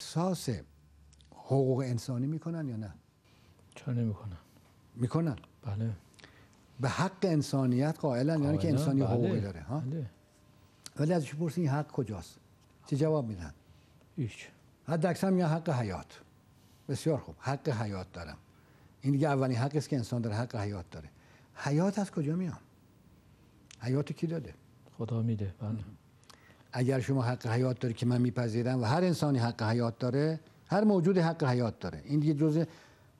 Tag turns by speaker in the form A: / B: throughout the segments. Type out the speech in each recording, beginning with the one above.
A: احساس حقوق انسانی می‌کنن یا نه؟
B: چرا نمی‌کنن؟
A: می‌کنن.
B: بله.
A: به حق انسانیت قائلن یعنی که انسانی
B: بله،
A: حقوقی داره ها؟
B: بله.
A: ولی ازش پرسی این حق کجاست؟ چه جواب میدن؟
B: هیچ.
A: حد اکثر میگن حق حیات. بسیار خوب. حق حیات دارم. این دیگه اولین حقی است که انسان داره حق حیات داره. حیات از کجا میام حیات کی داده؟
B: خدا میده. بله.
A: اگر شما حق حیات داره که من میپذیرم و هر انسانی حق حیات داره هر موجود حق حیات داره. این دیگه جزء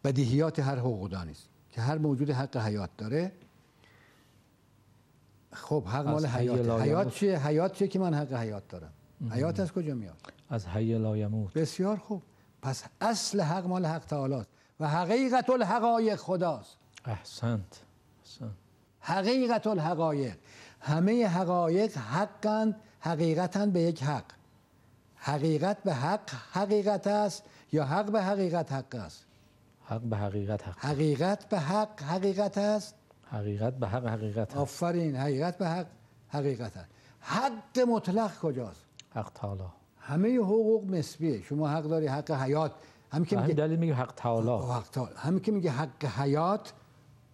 A: بدیهیات هر حقوقدانی است که هر موجود حق حیات داره. خب حق مال حیات حیات. چیه؟ حیات چیه که من حق حیات دارم؟ حیات از کجا میاد؟
B: از حی لا یموت
A: بسیار خوب. پس اصل حق مال حق تعالی است و حقیقت الحقایق خداست.
B: احسنت. احسنت.
A: حقیقت الحقایق. همه حقایق حقند حقیقتند به یک حق. حقیقت به حق حقیقت است یا حق به حقیقت حق است؟
B: حق به حقیقت حق.
A: حقیقت به حق حقیقت است؟
B: حقیقت به حق حقیقت حق,
A: آفرین حقیقت به حق حقیقت است. حق مطلق کجاست؟
B: حق تعالی.
A: همه حقوق نسبیه. شما حق داری حق حیات. همین که میگه
B: دلیل میگه حق تعالی.
A: حق تعالی. همین که میگه حق حیات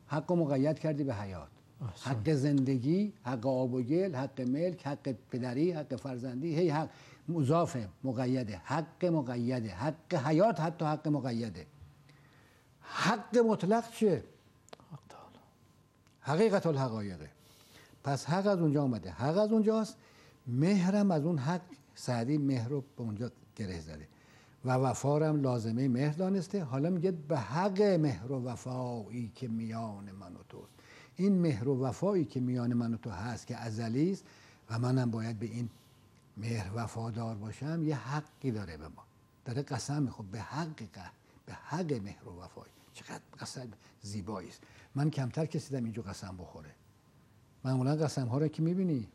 A: حق مقید کردی به حیات.
B: احسن.
A: حق زندگی حق آب و گل حق ملک حق پدری حق فرزندی هی حق. مضافه مقیده. حق مقیده. حق حیات حتی حق مقیده. حق مطلق چیه؟
B: حق تعالی.
A: حقیقت الحقایقه. پس حق از اونجا آمده حق از اونجاست. مهرم از اون حق. سعدی مهر رو به اونجا گره زده. و وفارم لازمه مهر دانسته. حالا میگه به حق مهر و وفایی که میان من و توست. این مهر و وفایی که میان من و تو هست که ازلی است و منم باید به این مهر وفادار باشم یه حقی داره به ما. داره قسم می‌خواد به حق ق- به حق مهر و وفای چقدر قسم زیبایی است. من کمتر کسی دیدم اینجا قسم بخوره. معمولا قسم ها رو که می‌بینی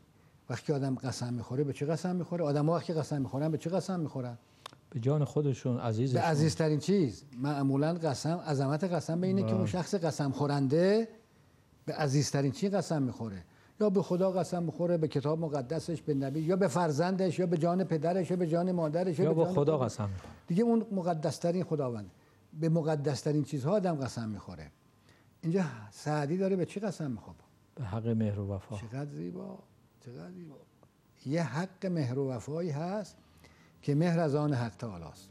A: وقتی آدم قسم می‌خوره به چه قسم می‌خوره؟ آدم ها وقتی قسم می‌خورن به چه قسم می‌خورن؟
B: به جان خودشون عزیزشون.
A: به عزیزترین چیز. معمولا قسم عظمت قسم به اینه که اون شخص قسم خورنده به عزیزترین چی قسم می‌خوره؟ یا به خدا قسم می‌خوره به کتاب مقدسش به نبی یا به فرزندش یا به جان پدرش یا به جان مادرش
B: یا
A: به
B: خدا
A: خودش.
B: قسم می‌خوره.
A: دیگه اون مقدسترین خداوند. به مقدسترین چیزها آدم قسم می‌خوره. اینجا سعدی داره به چی قسم می‌خوره؟
B: به حق مهر و وفا.
A: چقدر زیبا چقدر زیبا. یه حق مهر و وفایی هست که مهر از آن حق تعالی است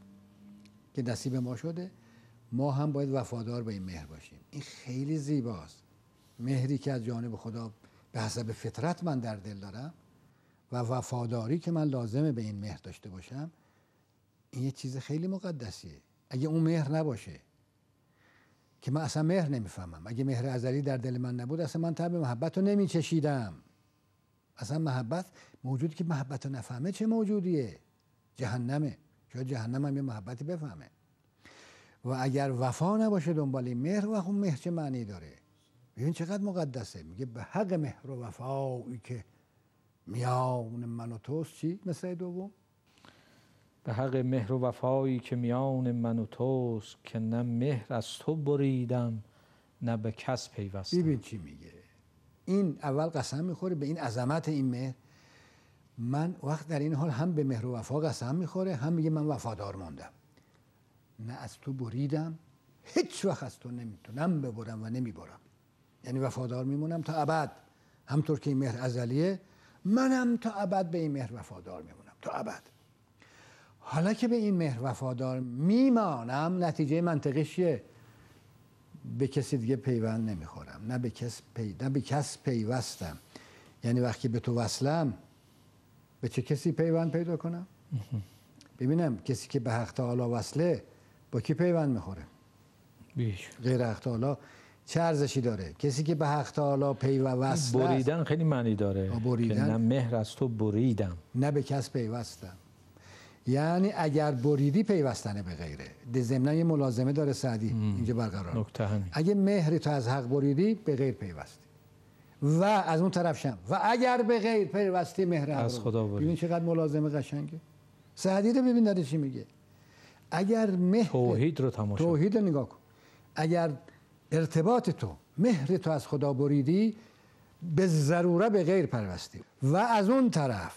A: که نصیب ما شده. ما هم باید وفادار به این مهر باشیم. این خیلی زیباست. مهری که از جانب خدا به حسب فطرت من در دل دارم و وفاداری که من لازمه به این مهر داشته باشم این یه چیز خیلی مقدسیه. اگه اون مهر نباشه که من اصلا مهر نمی‌فهمم. اگه مهر ازلی در دل من نبود اصلا من طعم محبت رو نمیچشیدم. اصلا محبت موجودی که محبت رو نفهمه چه موجودیه؟ جهنمه. شاید جهنم هم یه محبتی بفهمه. و اگر وفا نباشه دنبال این مهر و اون مهر چه معنی داره؟ ببین چقدر مقدسه. میگه به حق مهر و وفایی که میان من و توست چی؟ مثل دوم.
B: به حق مهر و وفایی که میان من و توست که نه مهر از تو بریدم نه به کس پیوستم.
A: ببین چی میگه. این اول قسم می‌خوره به این عظمت این مهر. من وقت در این حال هم به مهر و وفا قسم می‌خوره هم میگه من وفادار موندم نه از تو بریدم هیچ وقت از تو نمی‌تونم ببرم و نمی‌برم. یعنی وفادار میمونم تا ابد. همطور که این مهر ازلیه منم تا ابد به این مهر وفادار میمونم. تا ابد. حالا که به این مهر وفادار میمانم نتیجه منطقیش چیه؟ به کسی دیگه پیوند نمی‌خورم. نه به کس پی... نه به کس پیوستم. یعنی وقتی به تو وصلم به چه کسی پیوند پیدا کنم؟ ببینم کسی که به حق تعالی وصله با کی پیوند می‌خوره؟
B: بیش
A: غیر حق تعالی. چه ارزشی داره؟ کسی که به حق تعالی پیوند وصله است،
B: بریدن خیلی معنی داره.
A: بریدن.
B: که نه مهر از تو بریدم.
A: نه به کس پیوستم. یعنی اگر بریدی پیوستنه به غیره. ده ضمن یه ملازمه داره سعدی. اینجا برقرار.
B: نکته
A: اگه مهری تو از حق بریدی به غیر پیوستی. و از اون طرف شم. و اگر به غیر پیوستی مهر
B: از خدا
A: بری.
B: بری.
A: ببین چقدر ملازمه قشنگه. سعدی رو ببین داره چی میگه. اگر مهر
B: توحید رو تماشا
A: توحید رو نگاه کن. اگر ارتباط تو مهر تو از خدا بریدی به ضروره به غیر پیوستی. و از اون طرف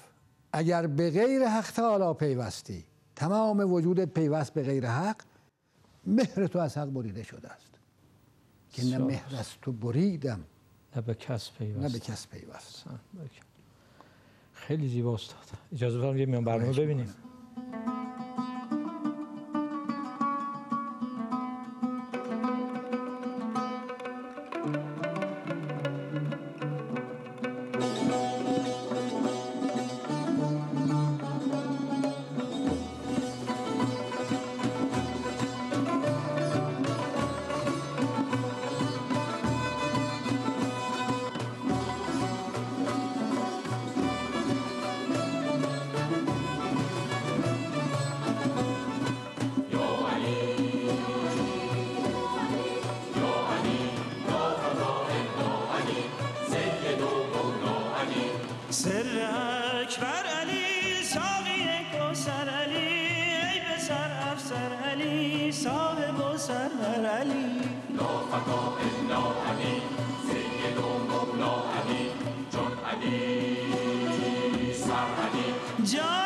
A: اگر به غیر حق تعالی پیوستی تمام وجودت پیوست به غیر حق مهر تو از حق بریده شده است. که نه مهر از تو بریدم.
C: نه به کس پیوست.
A: نه به کس پیوست.
C: خیلی زیبا استاد. اجازه بدم یه میان برنامه ببینیم. اکبر علی ساقی کوسر علی ای بسر افسر علی صاحب و سرور علی. لا فتا الا علی سید و مولا علی چون علی سر علی. جان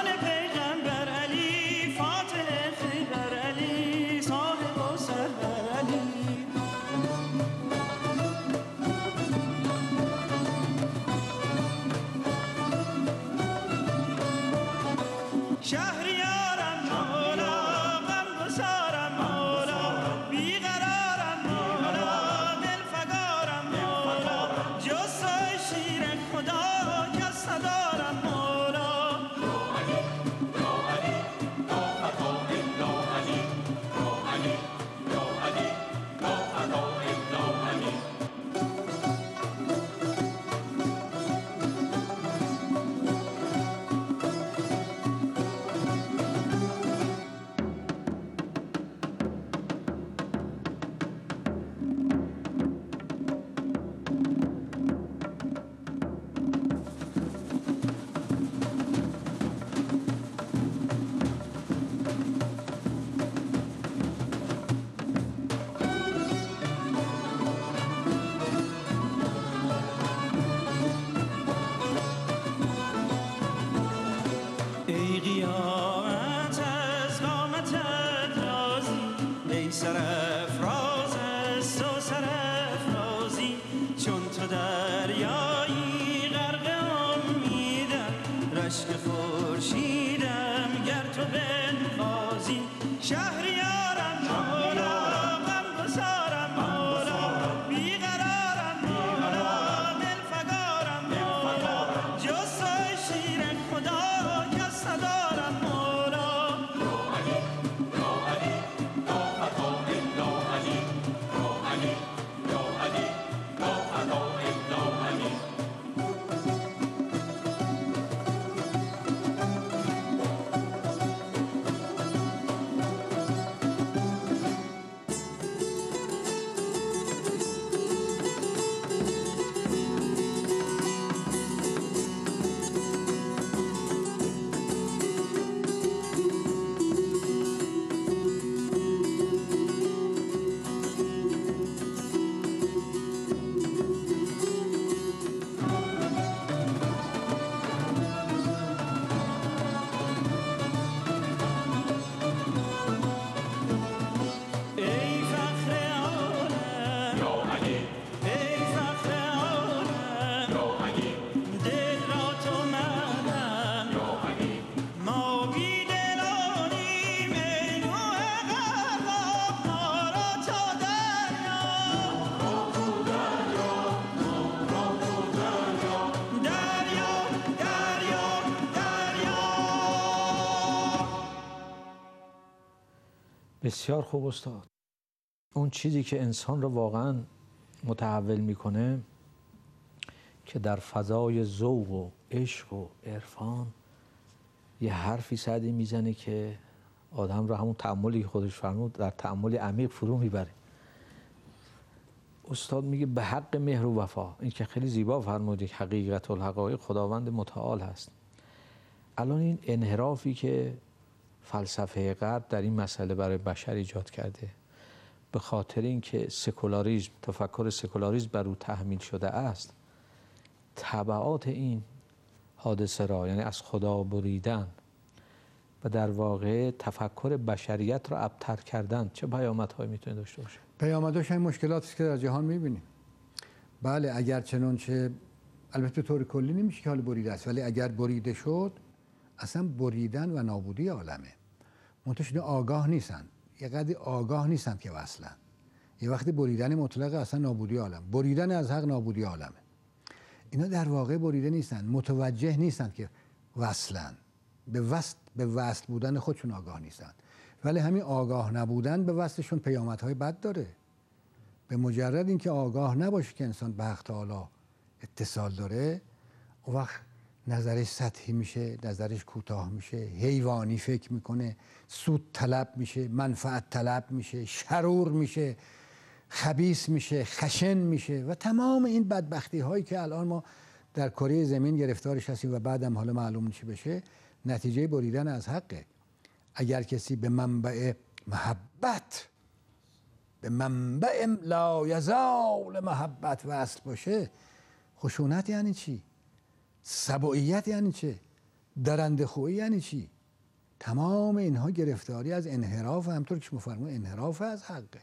C: شهريار سرافراز است و سرافرازی چون تو دریایی غرق امیدم. رشک خورشیدم گر تو بنوازی. شهری بسیار خوب استاد. اون چیزی که انسان رو واقعا متحول می‌کنه که در فضای ذوق و عشق و عرفان یه حرفی سعدی می‌زنه که آدم رو همون تعملی خودش فرمود در تعمل عمیق فرو می‌بره. استاد میگه به حق مهر و وفا. این که خیلی زیبا فرمود یک حقیقت الحقایق خداوند متعال هست. الان این انحرافی که فلسفه غرب در این مسئله برای بشر ایجاد کرده. به خاطر اینکه سکولاریزم تفکر سکولاریزم بر او تحمیل شده است تبعات این حادثه را یعنی از خدا بریدن و
B: در واقع تفکر بشریت را ابتر کردن چه پیامدهایی می‌تونه داشته باشه
A: پیامدهاش این مشکلاتی که در جهان می‌بینیم. بله اگر چنانچه البته طور کلی نمیشه که حال بریده است ولی اگر بریده شد اصلا بریدن و نابودی عالمه. منتش آگاه نیستن. یه قدری آگاه نیستن که وصلن. یه وقتی بریدن مطلق اصلا نابودی عالم. بریدن از حق نابودی عالمه. اینا در واقع بریده نیستن. متوجه نیستن که وصلن. به وصل به وصل بودن خودشون آگاه نیستن. ولی همین آگاه نبودن به وصلشون پیامدهای بد داره. به مجرد اینکه آگاه نباشه که انسان به حق تعالی اتصال داره اون وقت نظرش سطحی میشه نظرش کوتاه میشه حیوانی فکر می‌کنه سود طلب میشه منفعت طلب میشه شرور میشه خبیس میشه خشن میشه و تمام این بدبختی هایی که الان ما در کره زمین گرفتارش هستیم و بعدم حالا معلوم چی بشه نتیجه بریدن از حقه. اگر کسی به منبع محبت به منبع لا یزال محبت وصل باشه خشونت یعنی چی؟ سبعیت یعنی چه؟ درنده خویی یعنی چی؟ تمام اینها گرفتاری از انحراف همطور که شما انحراف از حقه.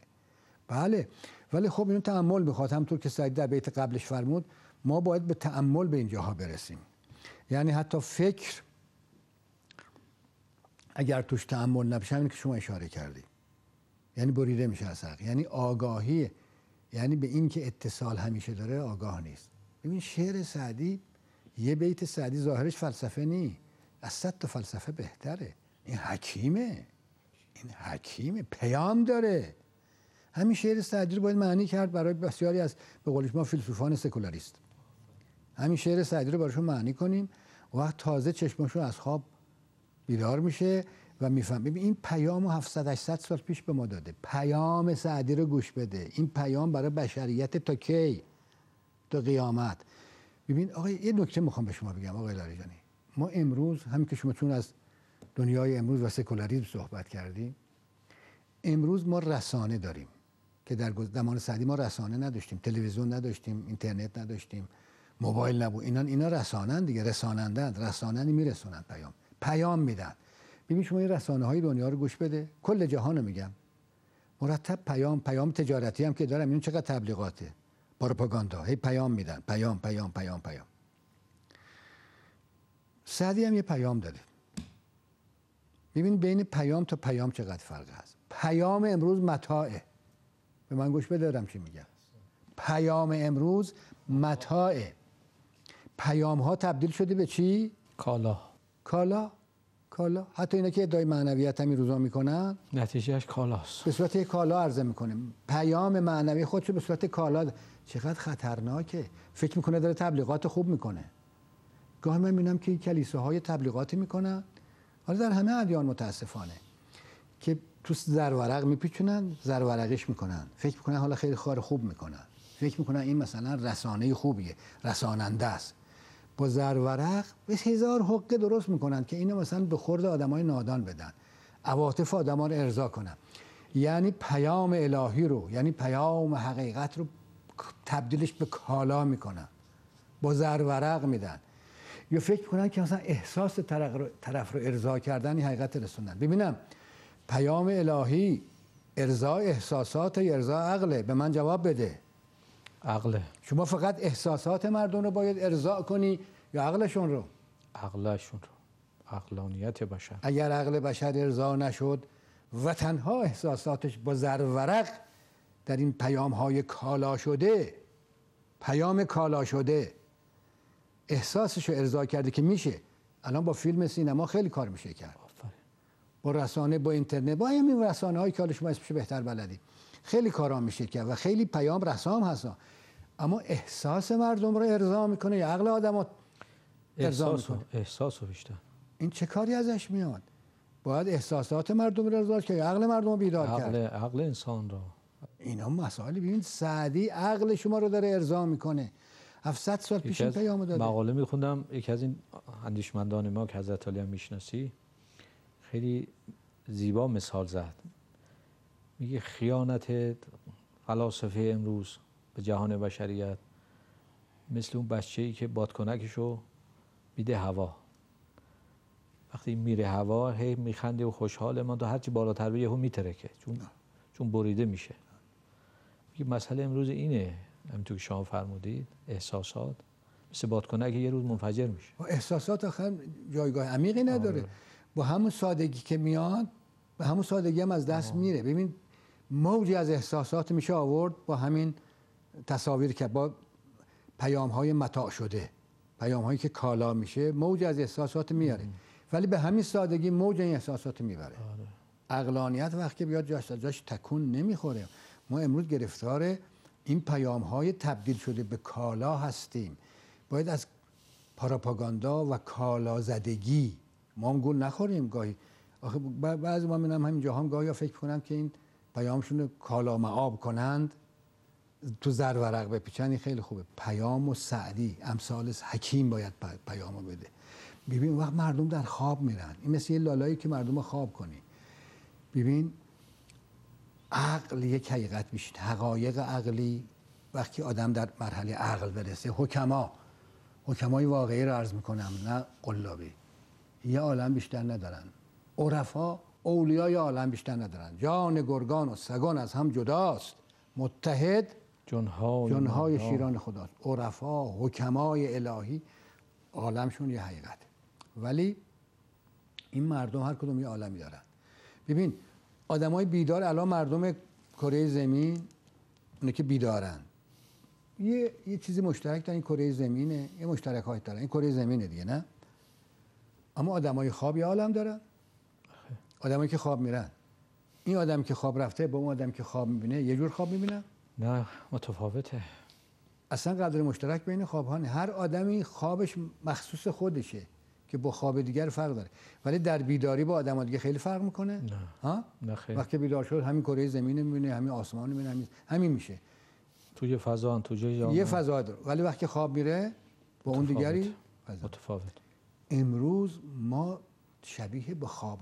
A: بله ولی خب اینو تعمل می‌خواد. همطور که سعید در بیت قبلش فرمود ما باید به تعمل به اینجاها برسیم. یعنی حتی فکر اگر توش تعمل نبشه همین که شما اشاره کردی یعنی بریده میشه از حق. یعنی آگاهی یعنی به این که اتصال همیشه داره آگاه نیست. ببین شعر سعدی یه بیت سعدی ظاهرش فلسفه نی. از صد تا فلسفه بهتره. این حکیمه. این حکیمه. پیام داره. همین شعر سعدی رو باید معنی کرد برای بسیاری از به قولش ما فیلسوفان سکولاریست. همین شعر سعدی رو براشون معنی کنیم. وقت تازه چشمشون از خواب بیدار میشه و میفهم ببین این پیام 700 800 سال پیش به ما داده. پیام سعدی رو گوش بده. این پیام برای بشریت تا کی؟ تا قیامت. ببین آقای یه نکته می‌خوام به شما بگم آقای لاریجانی. ما امروز همین که شما چون از دنیای امروز و سکولاریسم صحبت کردیم امروز ما رسانه داریم که در زمان سعدی ما رسانه نداشتیم. تلویزیون نداشتیم اینترنت نداشتیم موبایل نبود. اینا اینا رسانن دیگه رسانندن. رساننی میرسونن پیام. پیام میدن. ببین شما این رسانه های دنیا رو گوش بده. کل جهان رو میگم. مرتب پیام پیام تجارتی هم که دارم. این چقدر تبلیغاته؟ پروپاگاندا. هی پیام میدن. پیام پیام پیام پیام. سعدی هم یه پیام داده. ببین بین پیام تا پیام چقدر فرق هست. پیام امروز متاعه. به من گوش بدارم چی میگم. پیام امروز متاعه. پیام ها تبدیل شده به چی؟
B: کالا.
A: کالا. کالا. حتی اینا که ادعای معنویت هم روزا می‌کنن
B: نتیجهش کالاست.
A: به صورت کالا عرضه می‌کنه پیام معنوی خودشو به صورت کالا چقدر خطرناکه. فکر می‌کنه داره تبلیغات خوب می‌کنه. گاه من می‌بینم که کلیساهای تبلیغاتی می‌کنن. حالا در همه ادیان متاسفانه که تو زرورق میپیچونن زرورقش می‌کنن. فکر می‌کنن حالا خیلی خار خوب می‌کنن. فکر می‌کنن این مثلا رسانه خوبیه رساننده است. با زرورق به هزار حقه درست می‌کنن که اینو مثلا به خورد آدمای نادان بدن. عواطف آدما رو ارضا کنن. یعنی پیام الهی رو یعنی پیام حقیقت رو تبدیلش به کالا می‌کنن. با زرورق میدن. یا فکر کنن که مثلا احساس طرف رو ارضا کردن حقیقت رسوندن. ببینم پیام الهی ارضا احساسات یا ارضا عقله. به من جواب بده.
B: عقله.
A: شما فقط احساسات مردم رو باید ارضا کنی یا عقلشون رو؟
B: عقلشون رو. عقلانیت بشر.
A: اگر عقل بشر ارضا نشد و تنها احساساتش با زرورق در این پیام های کالا شده پیام کالا شده احساسش رو ارضا کرده که میشه. الان با فیلم سینما خیلی کار میشه کرد. با رسانه با اینترنت با همین رسانه هایی که حالا شما اسمش بهتر بلدی خیلی کارا میشه کرد و خیلی پیام رسام هست اما احساس مردم رو ارضا می‌کنه یا عقل آدم
B: ارضا می‌کنه؟ احساس بیشتر.
A: این چه کاری ازش میاد؟ باید احساسات مردم رو ارضا که عقل مردم رو بیدار
B: عقل،
A: کرد؟
B: عقل انسان رو.
A: اینا مسائل ببین سعدی عقل شما رو داره ارضا می‌کنه. 700 سال پیش این پیامو داده.
B: مقاله میخوندم یکی از این اندیشمندان ما که حضرت علی هم می‌شناسی خیلی زیبا مثال زد. میگه خیانت فلاسفه امروز به جهان بشریت مثل اون بچه ای که بادکنکشو میده هوا. وقتی میره هوا هی میخنده و خوشحاله ما تو هرچی بالاتر به یهو میترکه. چون چون بریده میشه. میگه مسئله امروز اینه همینطور که شما فرمودید احساسات. مثل بادکنک یه روز منفجر میشه.
A: و احساسات آخر جایگاه عمیقی نداره.
B: آره.
A: با همون سادگی که میاد به همون سادگی هم از دست میره. ببین موجی از احساسات میشه آورد با همین تصاویر که با پیام های متاع شده پیام هایی که کالا میشه موج از احساسات میاره. ولی به همین سادگی موج این احساسات می‌بره. اقلانیت وقتی بیاد جاش جاش تکون نمی‌خوره. ما امروز گرفتار این پیام های تبدیل شده به کالا هستیم. باید از پراپاگاندا و کالا زدگی ما هم گول نخوریم گاهی. آخه بعضی ما می‌بینم همین جاها هم گاهی فکر کنم که این پیامشون کالا معاب کنند. تو زر ورق بپیچن خیلی خوبه. پیام و سعدی. امثال حکیم باید پیامو بده. ببین وقت مردم در خواب میرن. این مثل یه لالایی که مردم خواب کنی. ببین عقل یک حقیقت میشه حقایق عقلی وقتی آدم در مرحله عقل برسه حکما. حکمای واقعی رو عرض می‌کنم نه قلابی. یه عالم بیشتر ندارن. عرفا اولیای عالم بیشتر ندارن. جان گرگان و سگان از هم جداست. متحد
B: جنهای
A: جنهای. شیران خداست عرفا حکمای الهی عالمشون یه حقیقت. ولی این مردم هر کدوم یه عالمی دارن. ببین آدمای بیدار الان مردم کره زمین اونه که بیدارن. یه, یه چیزی مشترک دارن این کره زمینه یه مشترک های دارن. این کره زمینه دیگه نه؟ اما آدمای خواب یه عالم دارن. آدمایی که خواب میرن. این آدم که خواب رفته با اون آدم که خواب می‌بینه یه جور خواب می‌بینن.
B: نه متفاوته.
A: اصلا قدر مشترک بین خواب ها نیست. هر آدمی خوابش مخصوص خودشه که با خواب دیگر فرق داره. ولی در بیداری با آدم دیگه خیلی فرق می‌کنه.
B: نه.
A: ها؟
B: نه خیر
A: وقتی بیدار شد همین کره زمین می‌بینه همین آسمان می‌بینه همین, همین میشه.
B: توی فضا تو جای
A: یه فضا داره. ولی وقتی خواب میره با اون. دیگری فضا.
B: متفاوت.
A: امروز ما شبیه به خواب